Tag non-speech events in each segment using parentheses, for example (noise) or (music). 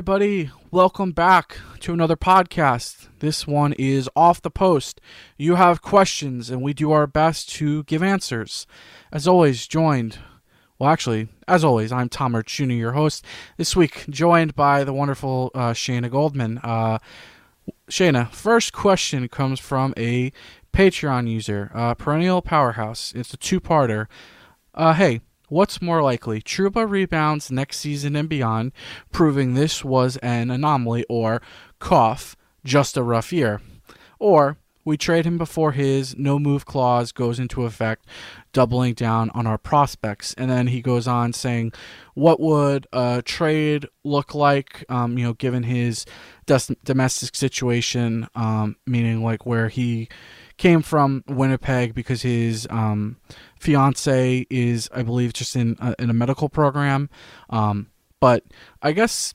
Everybody. Welcome back to another podcast. This one is Off the Post. You have questions, and we do our best to give answers. As always, joined, well, actually, as always, I'm Tom Archuni, your host. This week, joined by the wonderful uh, Shayna Goldman. Uh, Shayna, first question comes from a Patreon user, uh, Perennial Powerhouse. It's a two parter. Uh, hey, What's more likely? Trouba rebounds next season and beyond, proving this was an anomaly, or cough, just a rough year. Or we trade him before his no move clause goes into effect, doubling down on our prospects. And then he goes on saying, What would a trade look like, um, you know, given his domestic situation, um, meaning like where he came from Winnipeg because his um, fiance is, I believe, just in a, in a medical program. Um, but I guess,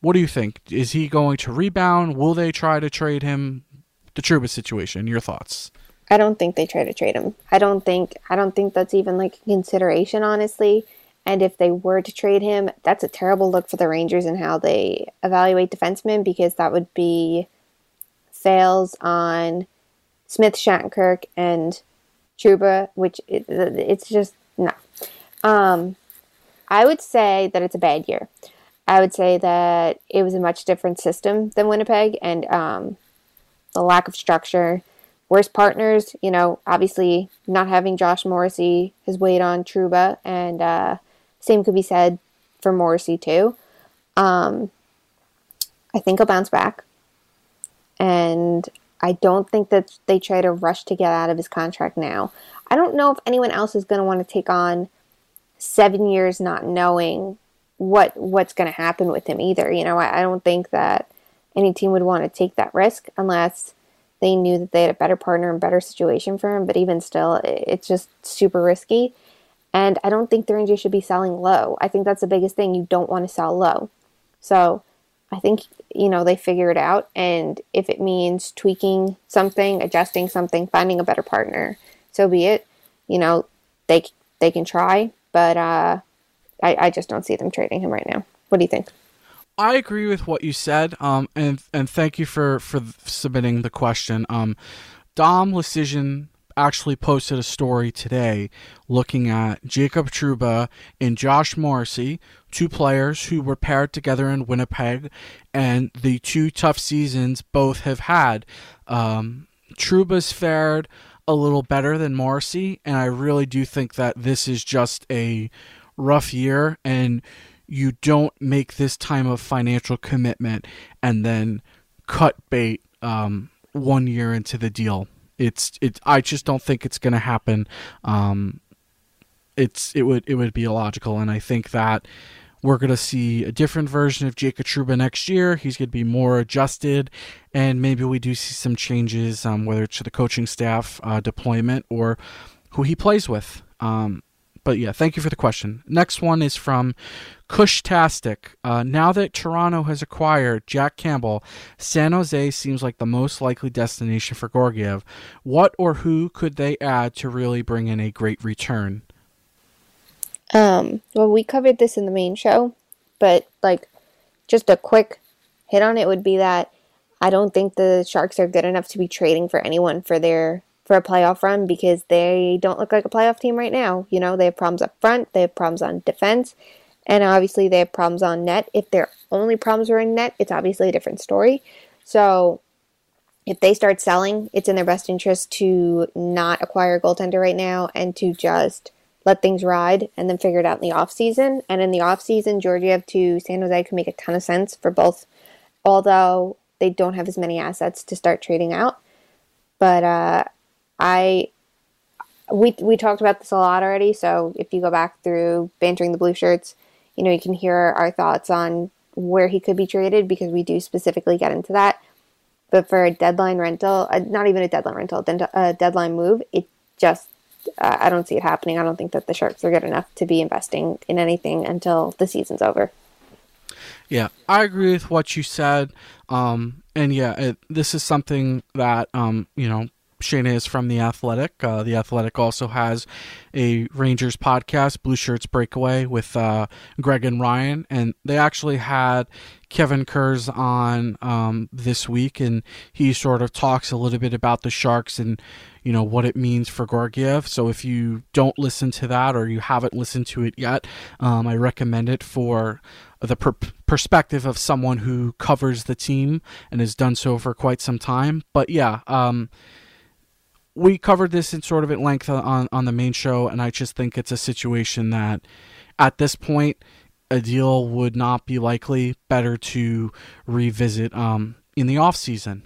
what do you think? Is he going to rebound? Will they try to trade him? The Trouba situation. Your thoughts? I don't think they try to trade him. I don't think I don't think that's even like a consideration, honestly. And if they were to trade him, that's a terrible look for the Rangers and how they evaluate defensemen because that would be fails on Smith, Shattenkirk, and Trouba, which it, it's just no. Um, I would say that it's a bad year. I would say that it was a much different system than Winnipeg, and um, the lack of structure, worse partners. You know, obviously not having Josh Morrissey has weighed on Trouba, and uh, same could be said for Morrissey too. Um, I think he'll bounce back, and I don't think that they try to rush to get out of his contract now. I don't know if anyone else is going to want to take on seven years not knowing what what's going to happen with him either. You know, I, I don't think that any team would want to take that risk unless they knew that they had a better partner and better situation for him. But even still, it's just super risky. And I don't think the Rangers should be selling low. I think that's the biggest thing. You don't want to sell low. So I think you know they figure it out. And if it means tweaking something adjusting something finding a better partner so be it. You know they they can try but uh I, I just don't see them trading him right now. What do you think? I agree with what you said, um, and and thank you for for submitting the question. Um, Dom Luszczyszyn actually posted a story today looking at Jacob Trouba and Josh Morrissey, two players who were paired together in Winnipeg, and the two tough seasons both have had. Um, Trouba's fared a little better than Morrissey, and I really do think that this is just a rough year, and you don't make this time of financial commitment and then cut bait um, one year into the deal. It's it. I just don't think it's going to happen. Um, it's it would it would be illogical, and I think that we're going to see a different version of Jacob Trouba next year. He's going to be more adjusted, and maybe we do see some changes, um, whether it's to the coaching staff uh, deployment or who he plays with. Um, but yeah, thank you for the question. Next one is from Kushtastic. Uh, now that Toronto has acquired Jack Campbell, San Jose seems like the most likely destination for Georgiev. What or who could they add to really bring in a great return? Um, well, we covered this in the main show, but like just a quick hit on it would be that I don't think the Sharks are good enough to be trading for anyone for their for a playoff run because they don't look like a playoff team right now. You know, they have problems up front, they have problems on defense, and obviously they have problems on net. If their only problems are in net, it's obviously a different story. So if they start selling, it's in their best interest to not acquire a goaltender right now and to just let things ride and then figure it out in the off season. And in the off season, Georgiev to San Jose can make a ton of sense for both, although they don't have as many assets to start trading out. But uh, I we we talked about this a lot already. So if you go back through bantering the blue shirts, you know, you can hear our thoughts on where he could be traded because we do specifically get into that. But for a deadline rental, uh, not even a deadline rental, a deadline move, it just, uh, I don't see it happening. I don't think that the Sharks are good enough to be investing in anything until the season's over. Yeah, I agree with what you said. Um, and yeah, it, this is something that, um, you know, Shayna is from The Athletic. Uh, the Athletic also has a Rangers podcast, Blue Shirts Breakaway, with uh, Greg and Ryan. And they actually had Kevin Kurz on um, this week, and he sort of talks a little bit about the Sharks and, you know, what it means for Georgiev. So if you don't listen to that or you haven't listened to it yet, um, I recommend it for the per- perspective of someone who covers the team and has done so for quite some time. But yeah, um, we covered this in sort of at length on on the main show, and I just think it's a situation that at this point a deal would not be likely. Better to revisit um, in the off season.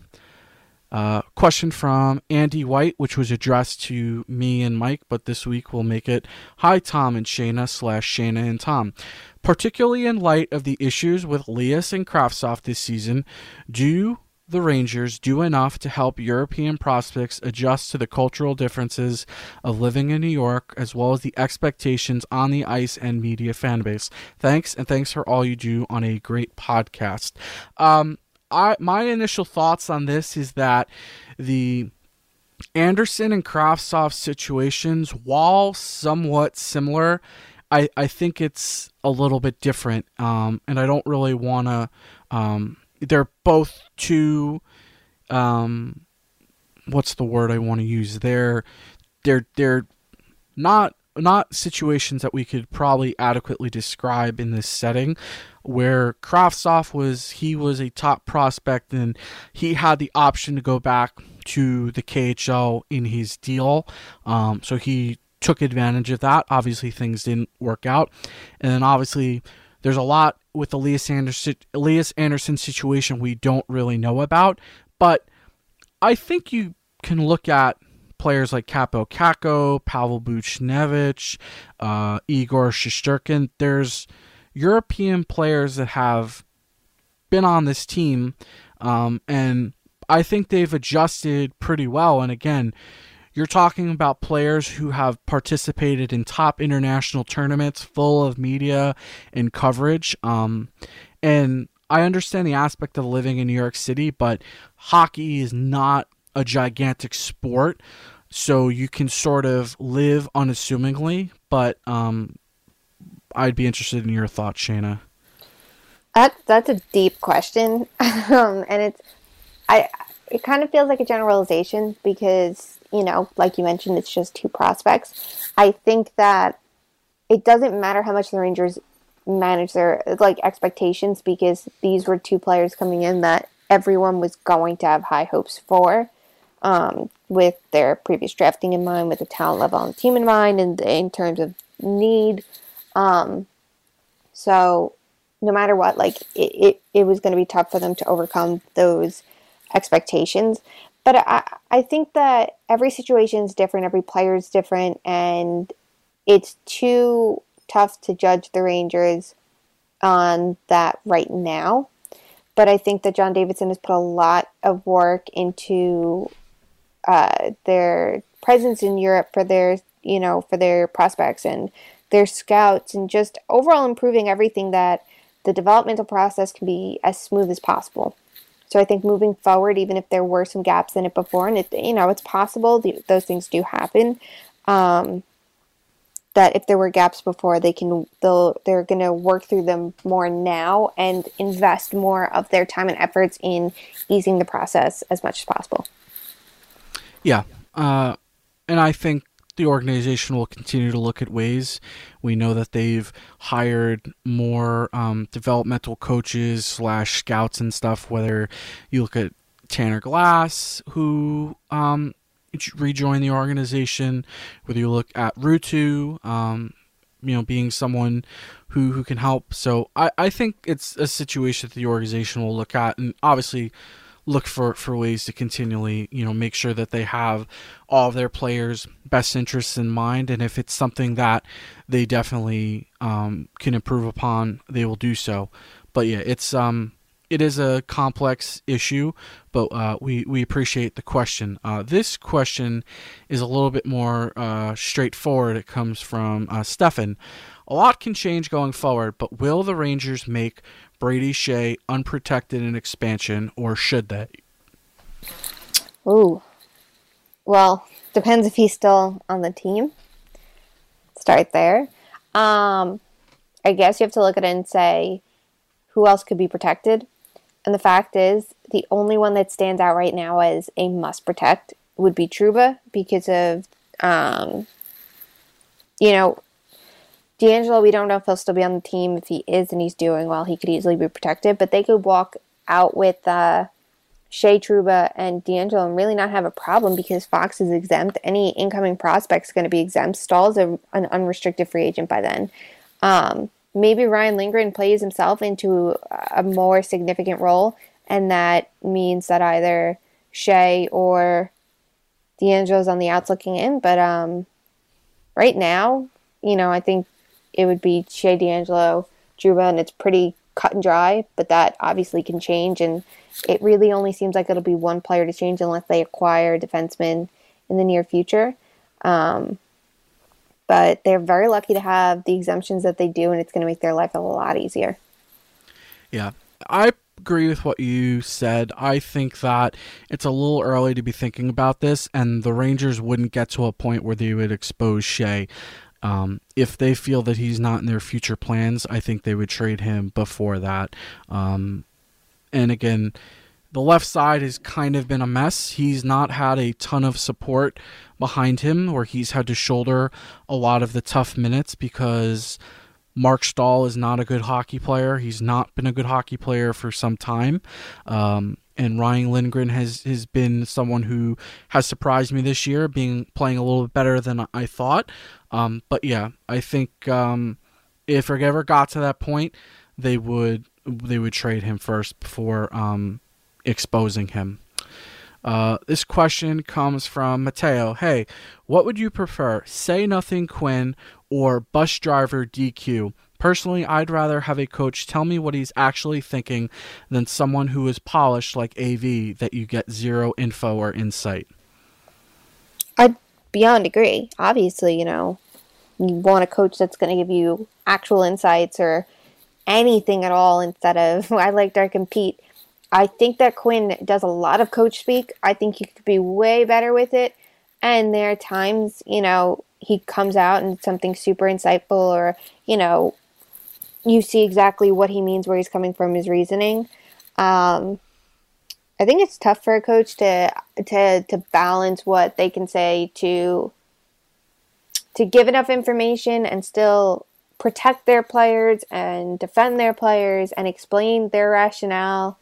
Uh, question from Andy White, which was addressed to me and Mike, but this week we'll make it Hi Tom and Shayna slash Shayna and Tom. Particularly in light of the issues with Lias and Kravtsov this season, do the Rangers do enough to help European prospects adjust to the cultural differences of living in New York, as well as the expectations on the ice and media fan base? Thanks, and thanks for all you do on a great podcast. Um, I my initial thoughts on this is that the Andersson and Kravtsov situations, while somewhat similar, I, I think it's a little bit different. Um, and I don't really want to. Um, they're both too. Um, what's the word I want to use? They're they're they're not not situations that we could probably adequately describe in this setting where Kravtsov was he was a top prospect and he had the option to go back to the KHL in his deal. Um, so he took advantage of that. Obviously, things didn't work out, and then obviously there's a lot with the Elias Andersson, Elias Andersson situation we don't really know about. But I think you can look at players like Kaapo Kakko, Pavel Buchnevich, uh, Igor Shesterkin. There's European players that have been on this team, um, and I think they've adjusted pretty well. And again, you're talking about players who have participated in top international tournaments full of media and coverage. Um, and I understand the aspect of living in New York City, but hockey is not a gigantic sport. So you can sort of live unassumingly, but um, I'd be interested in your thoughts, Shayna. That that's a deep question, (laughs) um, and it's I it kind of feels like a generalization because you know, like you mentioned, it's just two prospects. I think that it doesn't matter how much the Rangers manage their like expectations because these were two players coming in that everyone was going to have high hopes for. Um, with their previous drafting in mind, with the talent level on the team in mind, and in terms of need. Um, so, no matter what, like it, it, it was going to be tough for them to overcome those expectations. But I, I think that every situation is different, every player is different, and it's too tough to judge the Rangers on that right now. But I think that John Davidson has put a lot of work into uh, their presence in Europe for their, you know, for their prospects and their scouts, and just overall improving everything that the developmental process can be as smooth as possible. So I think moving forward, even if there were some gaps in it before, and it, you know, it's possible the, those things do happen. Um, that if there were gaps before, they can they'll they're going to work through them more now and invest more of their time and efforts in easing the process as much as possible. Yeah, uh, and I think the organization will continue to look at ways. We know that they've hired more um, developmental coaches slash scouts and stuff. Whether you look at Tanner Glass, who um, rejoined the organization, whether you look at Ruutu, um, you know, being someone who who can help. So I I think it's a situation that the organization will look at, and obviously look for, for ways to continually, you know, make sure that they have all of their players' best interests in mind. And if it's something that they definitely um, can improve upon, they will do so. But yeah, it's um, it is a complex issue, but uh, we we appreciate the question. Uh, this question is a little bit more uh, straightforward. It comes from uh, Stefan. A lot can change going forward, but will the Rangers make Brady Skjei unprotected in expansion, or should they? Ooh. well, depends if he's still on the team. Start there. Um, I guess you have to look at it and say, who else could be protected? And the fact is, the only one that stands out right now as a must protect would be Trouba because of, um, you know, DeAngelo. We don't know if he'll still be on the team. If he is and he's doing well, he could easily be protected. But they could walk out with uh, Skjei Trouba and DeAngelo and really not have a problem because Fox is exempt. Any incoming prospect is going to be exempt. Staal's a, an unrestricted free agent by then. Um, maybe Ryan Lindgren plays himself into a more significant role, and that means that either Skjei or DeAngelo's on the outs looking in. But um, right now, you know, I think it would be Skjei DeAngelo, Trouba, and it's pretty cut and dry. But that obviously can change, and it really only seems like it'll be one player to change unless they acquire a defensemen in the near future. Um, but they're very lucky to have the exemptions that they do, and it's going to make their life a lot easier. Yeah, I agree with what you said. I think that it's a little early to be thinking about this, and the Rangers wouldn't get to a point where they would expose Skjei. Um, if they feel that he's not in their future plans, I think they would trade him before that. Um, and again, the left side has kind of been a mess. He's not had a ton of support behind him, where he's had to shoulder a lot of the tough minutes because Marc Staal is not a good hockey player. He's not been a good hockey player for some time. Um, and Ryan Lindgren has, has been someone who has surprised me this year, being playing a little bit better than I thought. Um, but yeah, I think um, if it ever got to that point, they would they would trade him first before um, exposing him. Uh, this question comes from Mateo. Hey, what would you prefer, say nothing Quinn or bus driver DQ? Personally, I'd rather have a coach tell me what he's actually thinking than someone who is polished like AV that you get zero info or insight. I beyond agree. Obviously, you know, you want a coach that's going to give you actual insights or anything at all instead of (laughs) I like to compete I think that Quinn does a lot of coach speak. I think he could be way better with it. And there are times, you know, he comes out and something super insightful or, you know, you see exactly what he means, where he's coming from, his reasoning. Um, I think it's tough for a coach to to to balance what they can say to to give enough information and still protect their players and defend their players and explain their rationale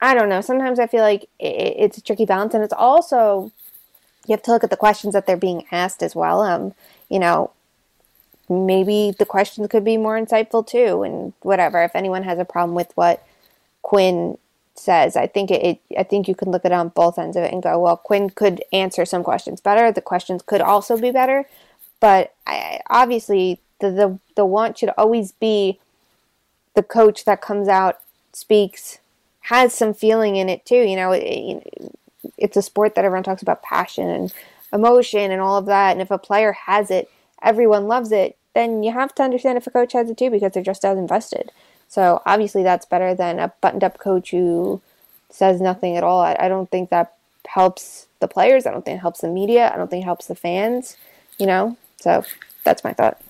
I don't know. Sometimes I feel like it's a tricky balance, and it's also you have to look at the questions that they're being asked as well. Um, you know, maybe the questions could be more insightful too, and whatever. If anyone has a problem with what Quinn says, I think it, it I think you can look at it on both ends of it and go, well, Quinn could answer some questions better. The questions could also be better, but I, obviously the, the the want should always be the coach that comes out speaks has some feeling in it too. You know, it, it's a sport that everyone talks about passion and emotion and all of that. And if a player has it, everyone loves it. Then you have to understand if a coach has it too because they're just as invested. So obviously that's better than a buttoned up coach who says nothing at all. I, I don't think that helps the players. I don't think it helps the media. I don't think it helps the fans. You know, so that's my thought.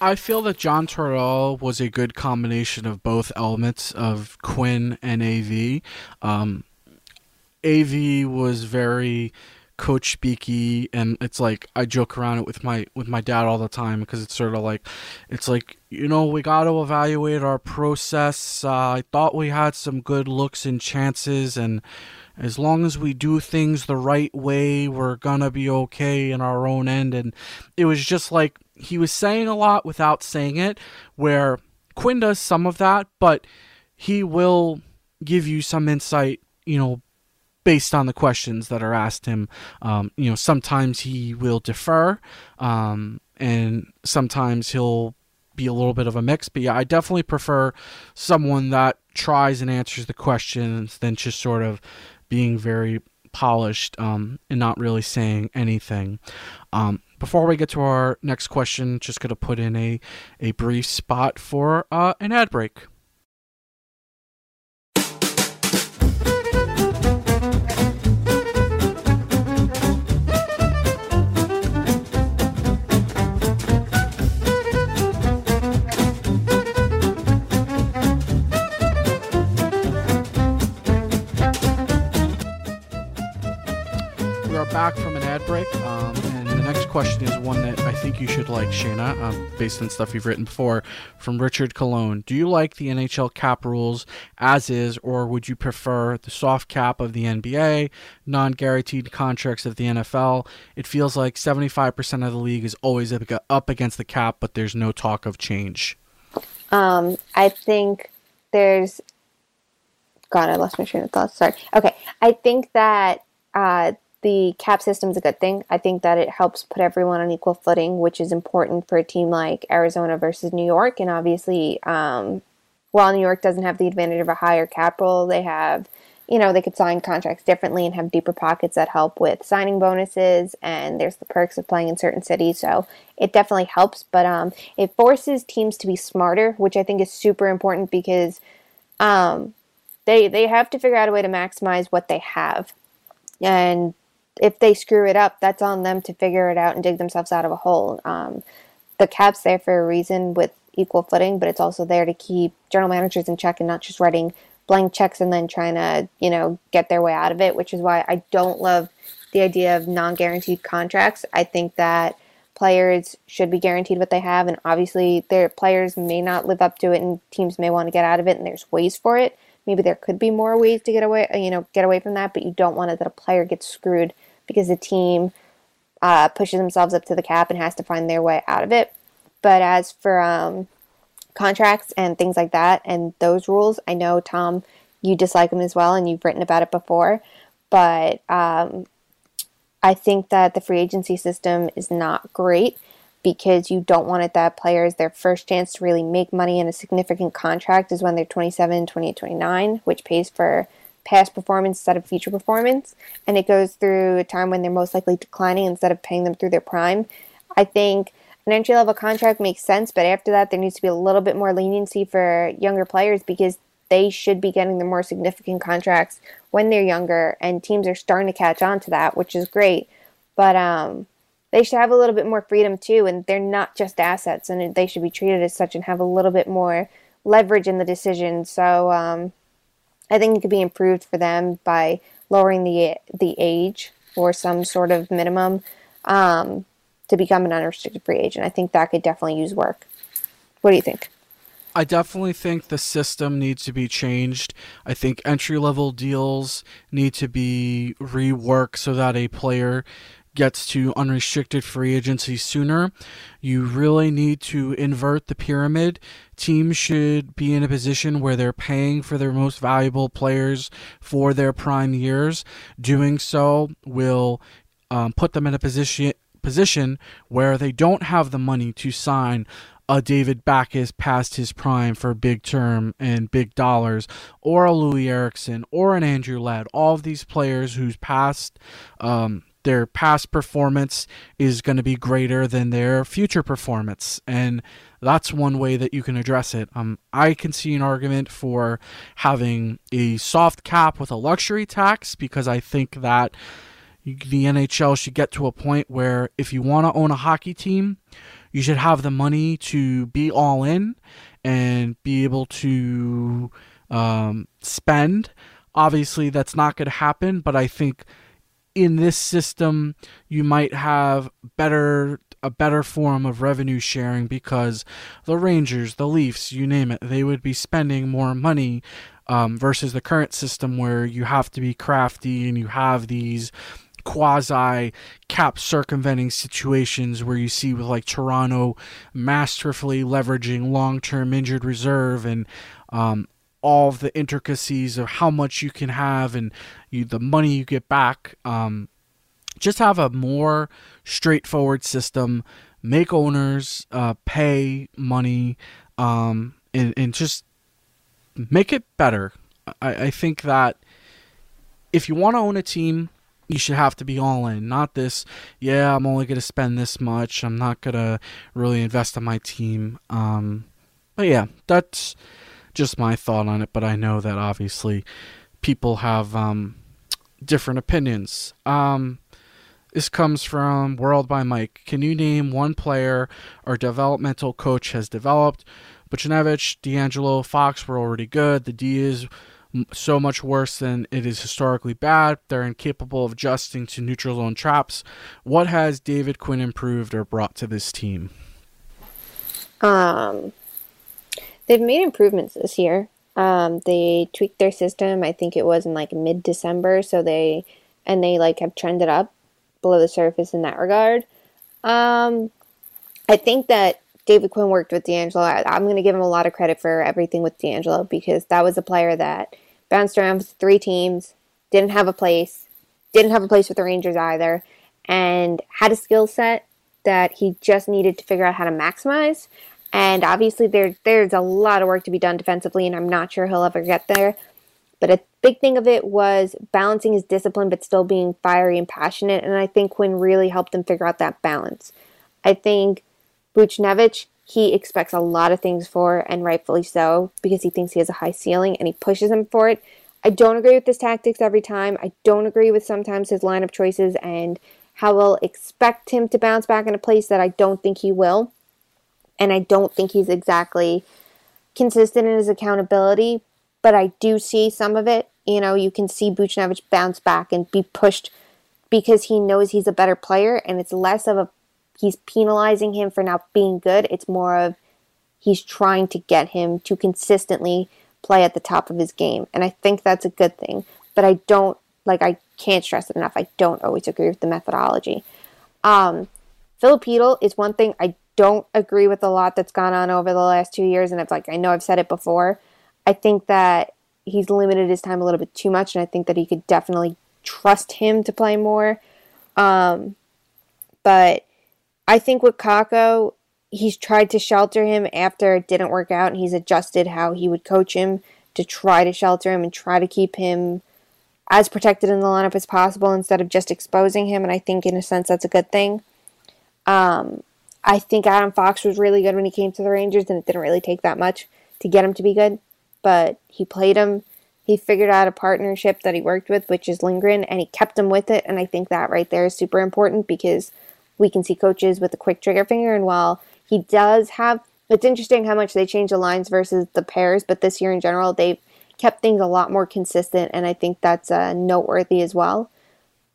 I feel that John Tortorella was a good combination of both elements of Quinn and AV. Um, AV was very coach speaky and it's like I joke around it with my with my dad all the time because it's sort of like it's like you know we got to evaluate our process. Uh, I thought we had some good looks and chances and as long as we do things the right way we're gonna be okay in our own end. And it was just like he was saying a lot without saying it, where Quinn does some of that, but he will give you some insight, you know, based on the questions that are asked him. Um, you know, sometimes he will defer, um, and sometimes he'll be a little bit of a mix. But yeah, I definitely prefer someone that tries and answers the questions than just sort of being very polished um, and not really saying anything. Um, before we get to our next question, just going to put in a, a brief spot for uh, an ad break. Like, Shayna, um, based on stuff you've written before. From Richard Cologne, do you like the NHL cap rules as is, or would you prefer the soft cap of the NBA, non-guaranteed contracts of the NFL? It feels like 75% of the league is always up against the cap, but there's no talk of change. Um, I think there's. God, I lost my train of thought. Sorry. Okay, I think that uh, the cap system is a good thing. I think that it helps put everyone on equal footing, which is important for a team like Arizona versus New York. And obviously, um, while New York doesn't have the advantage of a higher cap roll, they have, you know, they could sign contracts differently and have deeper pockets that help with signing bonuses. And there's the perks of playing in certain cities. So it definitely helps. But um, it forces teams to be smarter, which I think is super important because um, they, they have to figure out a way to maximize what they have. And if they screw it up, that's on them to figure it out and dig themselves out of a hole. Um, the cap's there for a reason with equal footing, but it's also there to keep general managers in check and not just writing blank checks and then trying to, you know, get their way out of it, which is why I don't love the idea of non guaranteed contracts. I think that players should be guaranteed what they have, and obviously their players may not live up to it and teams may want to get out of it, and there's ways for it. Maybe there could be more ways to get away, you know, get away from that, but you don't want it that a player gets screwed because the team uh, pushes themselves up to the cap and has to find their way out of it. But as for um, contracts and things like that and those rules, I know, Tom, you dislike them as well and you've written about it before. But um, I think that the free agency system is not great because you don't want it that players their first chance to really make money in a significant contract is when they're 27 28 29 which pays for past performance instead of future performance, and it goes through a time when they're most likely declining instead of paying them through their prime. I think an entry level contract makes sense, but after that, there needs to be a little bit more leniency for younger players because they should be getting the more significant contracts when they're younger, and teams are starting to catch on to that, which is great. But um, they should have a little bit more freedom too, and they're not just assets, and they should be treated as such and have a little bit more leverage in the decision. So um, I think it could be improved for them by lowering the the age or some sort of minimum um, to become an unrestricted free agent. I think that could definitely use work. What do you think? I definitely think the system needs to be changed. I think entry level deals need to be reworked so that a player gets to unrestricted free agency sooner. You really need to invert the pyramid. Teams should be in a position where they're paying for their most valuable players for their prime years. Doing so will um, put them in a position position where they don't have the money to sign a David Backes past his prime for big term and big dollars, or a Louis Eriksson, or an Andrew Ladd. All of these players whose past um, their past performance is going to be greater than their future performance and that's one way that you can address it. Um, i can see an argument for having a soft cap with a luxury tax because i think that the nhl should get to a point where if you want to own a hockey team you should have the money to be all in and be able to um, spend. Obviously that's not going to happen but i think in this system you might have better a better form of revenue sharing because the Rangers, the Leafs, you name it, they would be spending more money um, versus the current system where you have to be crafty and you have these quasi cap circumventing situations where you see with like Toronto masterfully leveraging long term injured reserve and um, all of the intricacies of how much you can have and you, the money you get back. Um, just have a more straightforward system. Make owners uh, pay money um, and, and just make it better. I, I think that if you want to own a team, you should have to be all in. Not this, yeah, I'm only going to spend this much. I'm not going to really invest in my team. Um, but yeah, that's just my thought on it, but I know that obviously people have um, different opinions. Um, this comes from World by Mike. Can you name one player our developmental coach has developed? Buchnevich, DeAngelo, Fox were already good. The D is so much worse than it is historically bad. They're incapable of adjusting to neutral zone traps. What has David Quinn improved or brought to this team? Um, they've made improvements this year. Um, they tweaked their system. I think it was in like mid December, so they and they like have trended up below the surface in that regard. Um, I think that David Quinn worked with DeAngelo. I, am going to give him a lot of credit for everything with DeAngelo because that was a player that bounced around three teams, didn't have a place, didn't have a place with the Rangers either, and had a skill set that he just needed to figure out how to maximize. And obviously, there there's a lot of work to be done defensively, and I'm not sure he'll ever get there. But a big thing of it was balancing his discipline, but still being fiery and passionate. And I think Quinn really helped him figure out that balance. I think Buchnevich, he expects a lot of things for, and rightfully so, because he thinks he has a high ceiling and he pushes him for it. I don't agree with his tactics every time. I don't agree with sometimes his lineup choices and how we'll expect him to bounce back in a place that I don't think he will. And I don't think he's exactly consistent in his accountability, but I do see some of it. You know, you can see Buchnevich bounce back and be pushed because he knows he's a better player, and it's less of a he's penalizing him for not being good. It's more of he's trying to get him to consistently play at the top of his game. And I think that's a good thing. But I don't like I can't stress it enough. I don't always agree with the methodology. Um, is one thing I don't agree with a lot that's gone on over the last two years, and I've like I know I've said it before. I think that he's limited his time a little bit too much, and I think that he could definitely trust him to play more. Um, but I think with Kakko, he's tried to shelter him after it didn't work out, and he's adjusted how he would coach him to try to shelter him and try to keep him as protected in the lineup as possible instead of just exposing him. And I think, in a sense, that's a good thing. Um, I think Adam Fox was really good when he came to the Rangers, and it didn't really take that much to get him to be good. But he played him. He figured out a partnership that he worked with, which is Lindgren, and he kept him with it. And I think that right there is super important because we can see coaches with a quick trigger finger. And while he does have, it's interesting how much they change the lines versus the pairs, but this year in general, they've kept things a lot more consistent, and I think that's uh, noteworthy as well.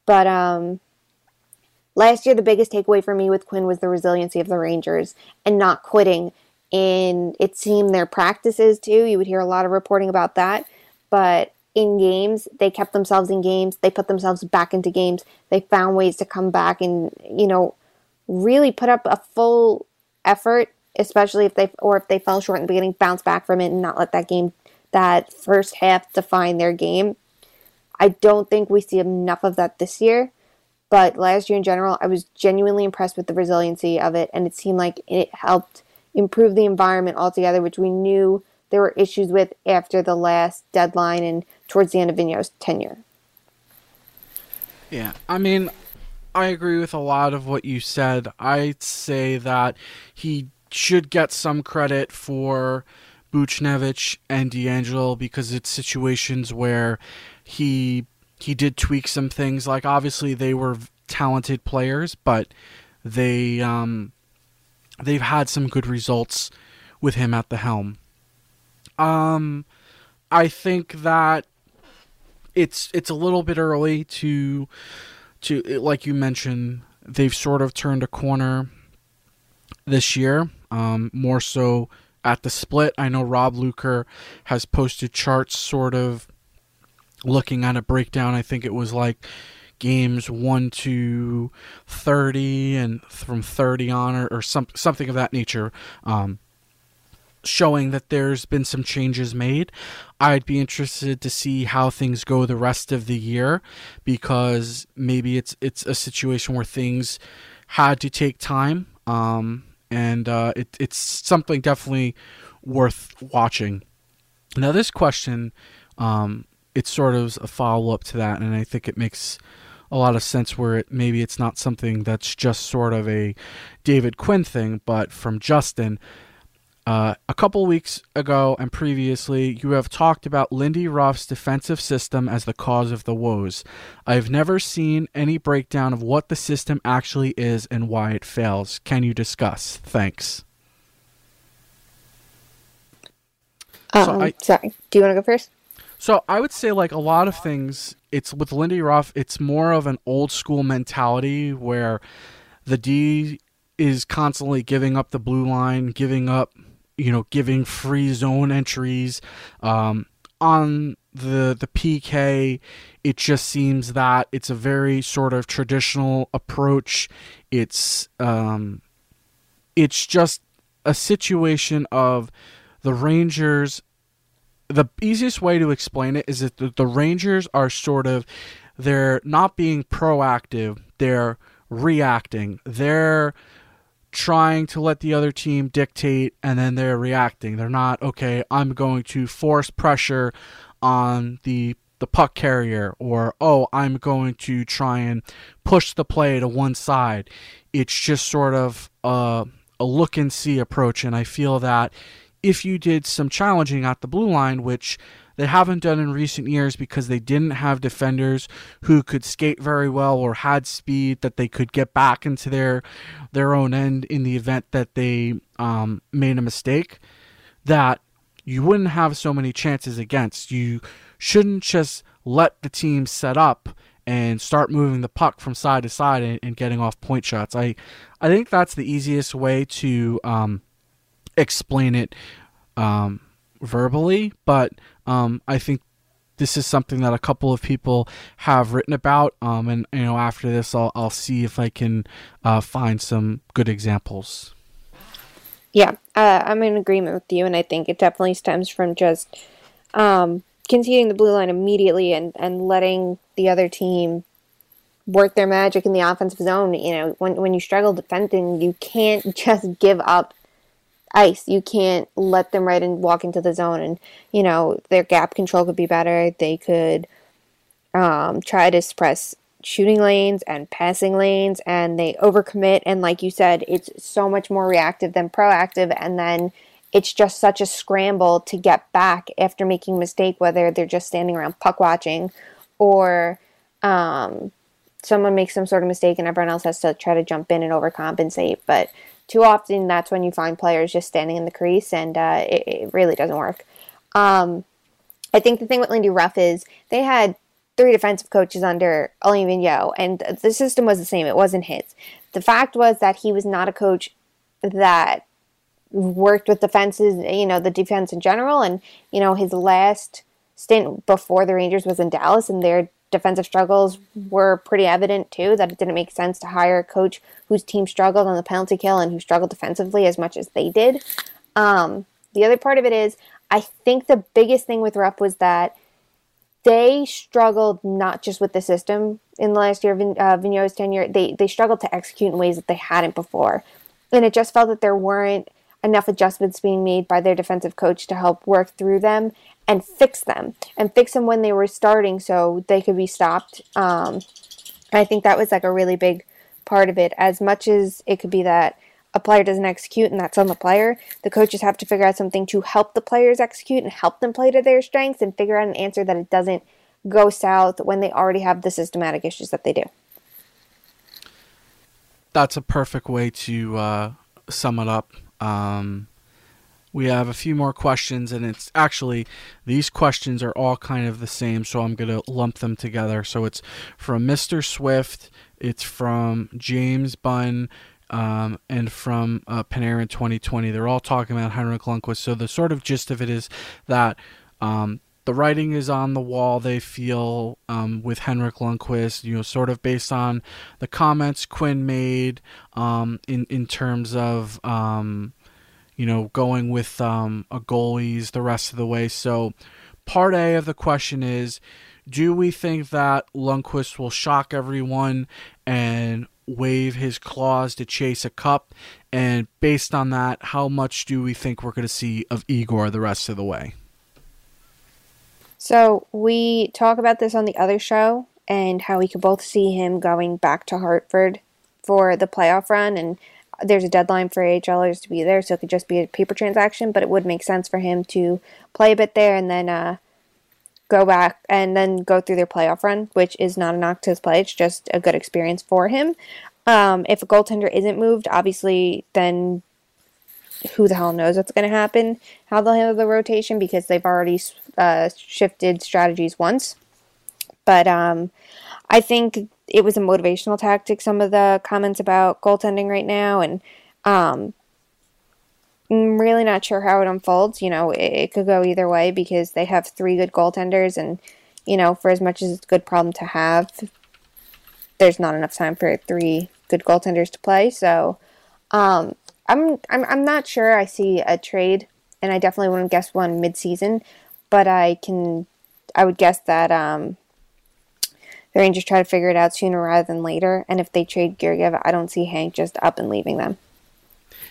But um, last year, the biggest takeaway for me with Quinn was the resiliency of the Rangers and not quitting. In it seemed their practices too. You would hear a lot of reporting about that, but in games, they kept themselves in games. They put themselves back into games. They found ways to come back and you know really put up a full effort, especially if they or if they fell short in the beginning, bounce back from it and not let that game that first half define their game. I don't think we see enough of that this year, but last year in general, I was genuinely impressed with the resiliency of it, and it seemed like it helped improve the environment altogether, which we knew there were issues with after the last deadline and towards the end of Vigneault's tenure. Yeah, I mean, I agree with a lot of what you said. I'd say that he should get some credit for Buchnevich and DeAngelo because it's situations where he he did tweak some things. Like obviously they were talented players, but they um, they've had some good results with him at the helm. Um, I think that it's it's a little bit early to to like you mentioned they've sort of turned a corner this year um, more so at the split. I know Rob Luker has posted charts sort of looking at a breakdown. I think it was like games 1 to 30 and from 30 on or, or some, something of that nature. Um, showing that there's been some changes made. I'd be interested to see how things go the rest of the year because maybe it's it's a situation where things had to take time. Um, and uh, it, it's something definitely worth watching. Now, this question, um, it's sort of a follow up to that, and I think it makes a lot of sense where it maybe it's not something that's just sort of a David Quinn thing, but from Justin. Uh, a couple weeks ago and previously, you have talked about Lindy Ruff's defensive system as the cause of the woes. I've never seen any breakdown of what the system actually is and why it fails. Can you discuss? Thanks. Um, so I, sorry. Do you want to go first? So I would say like a lot of things. It's with Lindy Ruff. It's more of an old school mentality where the D is constantly giving up the blue line, giving up, you know, giving free zone entries. Um, on the the PK, it just seems that it's a very sort of traditional approach. It's um, it's just a situation of the Rangers. The easiest way to explain it is that the, the Rangers are sort of they're not being proactive. They're reacting. They're trying to let the other team dictate and then they're reacting. They're not, okay, I'm going to force pressure on the the puck carrier or oh, I'm going to try and push the play to one side. It's just sort of a, a look and see approach and I feel that if you did some challenging at the blue line, which they haven't done in recent years because they didn't have defenders who could skate very well or had speed that they could get back into their their own end in the event that they um, made a mistake. That you wouldn't have so many chances against. You shouldn't just let the team set up and start moving the puck from side to side and, and getting off point shots. I I think that's the easiest way to um, explain it um, verbally, but um, I think this is something that a couple of people have written about, um, and you know after this, I'll I'll see if I can uh, find some good examples. Yeah, uh, I'm in agreement with you, and I think it definitely stems from just um, conceding the blue line immediately and and letting the other team work their magic in the offensive zone. You know, when when you struggle defending, you can't (laughs) just give up ice. You can't let them right and walk into the zone. And, you know, their gap control could be better. They could um, try to suppress shooting lanes and passing lanes, and they overcommit. And, like you said, it's so much more reactive than proactive. And then it's just such a scramble to get back after making mistake, whether they're just standing around puck watching or. Um, someone makes some sort of mistake and everyone else has to try to jump in and overcompensate. But too often that's when you find players just standing in the crease, and uh, it, it, really doesn't work. Um, I think the thing with Lindy Ruff is they had three defensive coaches under Vigneault, and the system was the same. It wasn't his. The fact was that he was not a coach that worked with defenses, you know, the defense in general. And, you know, his last stint before the Rangers was in Dallas, and their defensive struggles were pretty evident too. That it didn't make sense to hire a coach whose team struggled on the penalty kill and who struggled defensively as much as they did. Um, the other part of it is, I think the biggest thing with Ruff was that they struggled not just with the system in the last year of uh, Vigneault's tenure. They they struggled to execute in ways that they hadn't before, and it just felt that there weren't enough adjustments being made by their defensive coach to help work through them and fix them and fix them when they were starting so they could be stopped. Um, I think that was like a really big part of it. As much as it could be that a player doesn't execute and that's on the player, the coaches have to figure out something to help the players execute and help them play to their strengths and figure out an answer that it doesn't go south when they already have the systematic issues that they do. That's a perfect way to uh, sum it up. Um, we have a few more questions, and it's actually these questions are all kind of the same, so I'm going to lump them together. So it's from Mr. Swift, it's from James Bunn, um, and from uh, Panarin 2020. They're all talking about Henrik Lundqvist. So the sort of gist of it is that um, the writing is on the wall. They feel um, with Henrik Lundqvist, you know, sort of based on the comments Quinn made um, in in terms of um, you know, going with um, a goalies the rest of the way. So, part A of the question is do we think that Lundqvist will shock everyone and waive his clause to chase a cup? And based on that, how much do we think we're going to see of Igor the rest of the way? So, we talk about this on the other show and how we could both see him going back to Hartford for the playoff run and there's a deadline for AHLers to be there, so it could just be a paper transaction, but it would make sense for him to play a bit there and then uh, go back and then go through their playoff run, which is not a knock to his play. It's just a good experience for him. Um, if a goaltender isn't moved, obviously, then who the hell knows what's going to happen, how they'll handle the rotation because they've already uh, shifted strategies once. But um, I think it was a motivational tactic. Some of the comments about goaltending right now, and um, I'm really not sure how it unfolds. You know, it, it could go either way because they have three good goaltenders, and you know, for as much as it's a good problem to have, there's not enough time for three good goaltenders to play. So, um, I'm I'm I'm not sure. I see a trade, and I definitely wouldn't guess one mid-season, but I can. I would guess that um, the Rangers try to figure it out sooner rather than later. And if they trade Georgiev, I don't see Hank just up and leaving them.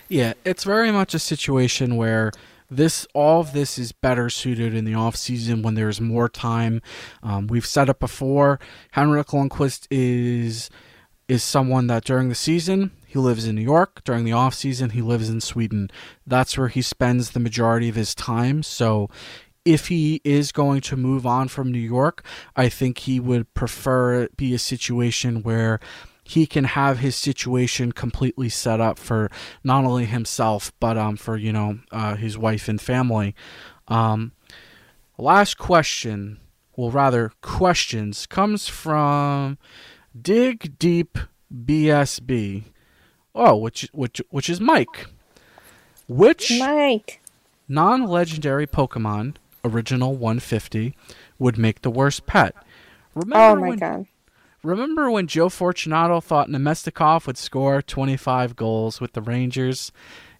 Yeah, it's very much a situation where this all of this is better suited in the off season when there's more time. Um, we've said it before. Henrik Lundqvist is is someone that during the season he lives in New York. During the off season, he lives in Sweden. That's where he spends the majority of his time. So if he is going to move on from New York, I think he would prefer it be a situation where he can have his situation completely set up for not only himself but um for you know uh, his wife and family. Um, last question, well rather questions, comes from Dig Deep BSB. Oh, which which which is Mike. Which Mike non-legendary Pokemon original 150 would make the worst pet? Remember oh my when, god. Remember when Joe Fortunato thought Namestnikov would score 25 goals with the Rangers?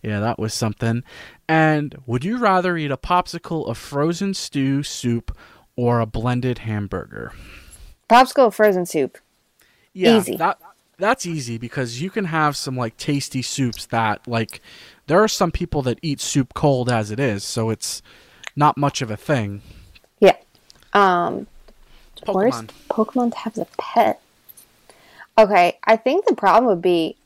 Yeah, that was something. And would you rather eat a popsicle of frozen stew soup or a blended hamburger? Popsicle of frozen soup. Yeah, Easy. That, that's easy because you can have some like tasty soups that like there are some people that eat soup cold as it is, so it's not much of a thing. Yeah. Um Pokemon. worst Pokemon to have as a pet. Okay, I think the problem would be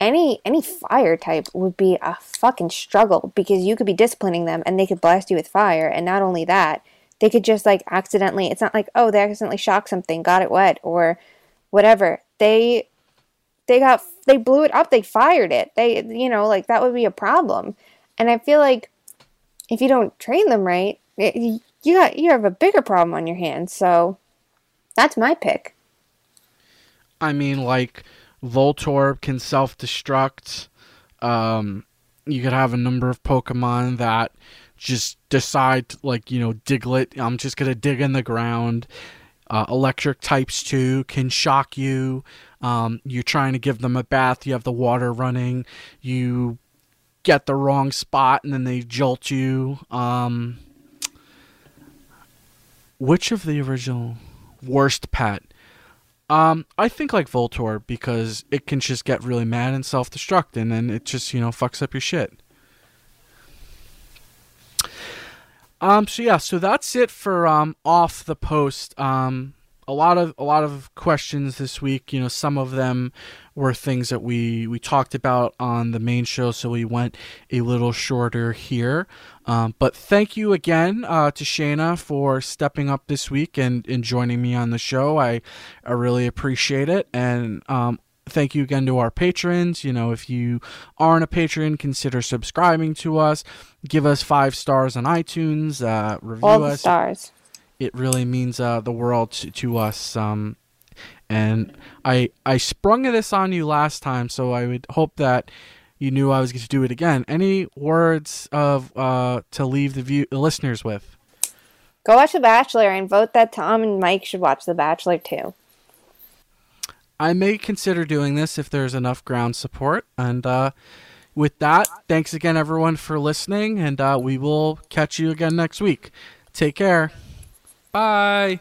any any fire type would be a fucking struggle because you could be disciplining them and they could blast you with fire and not only that, they could just like accidentally it's not like, oh, they accidentally shocked something, got it wet or whatever. They they got they blew it up they fired it. They you know like that would be a problem. And i feel like if you don't train them right it, you got you have a bigger problem on your hands. So that's my pick. I mean like voltorb can self-destruct. Um you could have a number of pokemon that just decide like you know diglett i'm just gonna dig in the ground. Uh, electric types too can shock you um, you're trying to give them a bath, you have the water running, you get the wrong spot, and then they jolt you. Um, which of the original worst pet? Um, I think like Voltorb because it can just get really mad and self destruct, and then it just you know fucks up your shit. Um, so yeah, so that's it for um off the post. Um, a lot of a lot of questions this week. You know, some of them were things that we we talked about on the main show, so we went a little shorter here. Um, but thank you again uh, to Shayna for stepping up this week and, and joining me on the show. I I really appreciate it, and um, thank you again to our patrons. You know, if you aren't a patron, consider subscribing to us. Give us five stars on iTunes. Uh, review All us. stars it really means uh, the world to, to us. Um, and I I sprung this on you last time, so I would hope that you knew I was going to do it again. Any words of uh, to leave the view the listeners with? Go watch The Bachelor and vote that Tom and Mike should watch The Bachelor too. I may consider doing this if there's enough ground support. And uh, with that, thanks again, everyone, for listening, and uh, we will catch you again next week. Take care. Bye.